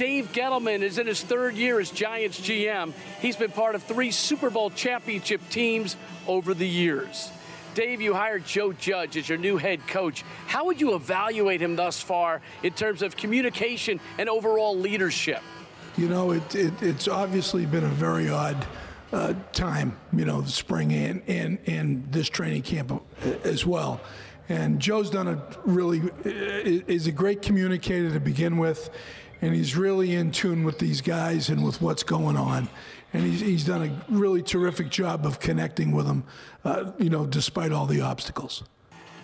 Dave Gettleman is in his third year as Giants GM. He's been part of three Super Bowl championship teams over the years. Dave, you hired Joe Judge as your new head coach. How would you evaluate him thus far in terms of communication and overall leadership? You know, it, it, it's obviously been a very odd uh, time, you know, the spring and, and, and this training camp uh, as well. And Joe's done a really, uh, is a great communicator to begin with, and he's really in tune with these guys and with what's going on. And he's, he's done a really terrific job of connecting with them, uh, you know, despite all the obstacles.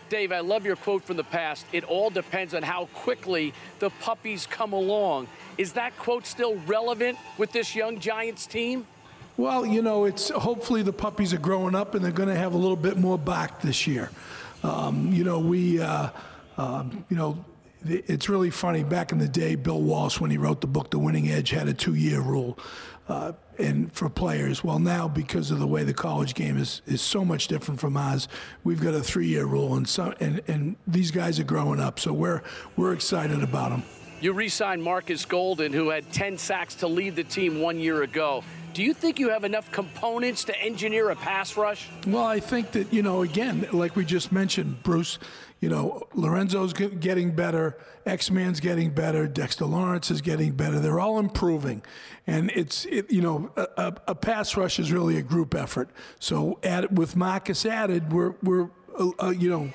Dave, I love your quote from the past. It all depends on how quickly the puppies come along. Is that quote still relevant with this young Giants team? Well, you know, it's hopefully the puppies are growing up and they're going to have a little bit more back this year. Um, you know, we, uh, um, you know, it's really funny. Back in the day, Bill Walsh, when he wrote the book The Winning Edge, had a two-year rule, uh, and for players. Well, now because of the way the college game is is so much different from ours, we've got a three-year rule, and so and and these guys are growing up, so we're we're excited about them. You re-signed Marcus Golden, who had 10 sacks to lead the team one year ago. Do you think you have enough components to engineer a pass rush? Well, I think that, you know, again, like we just mentioned, Bruce, you know, Lorenzo's getting better, X Man's getting better, Dexter Lawrence is getting better. They're all improving. And it's, it, you know, a, a, pass rush is really a group effort. So add, with Marcus added, we're, we're uh, uh, you know,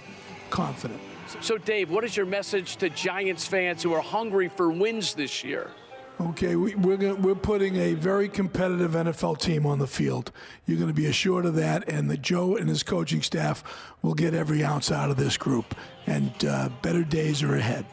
confident. So, Dave, what is your message to Giants fans who are hungry for wins this year? Okay, we, are gonna, we're putting a very competitive NFL team on the field. You're going to be assured of that, and that Joe and his coaching staff will get every ounce out of this group, and uh, better days are ahead.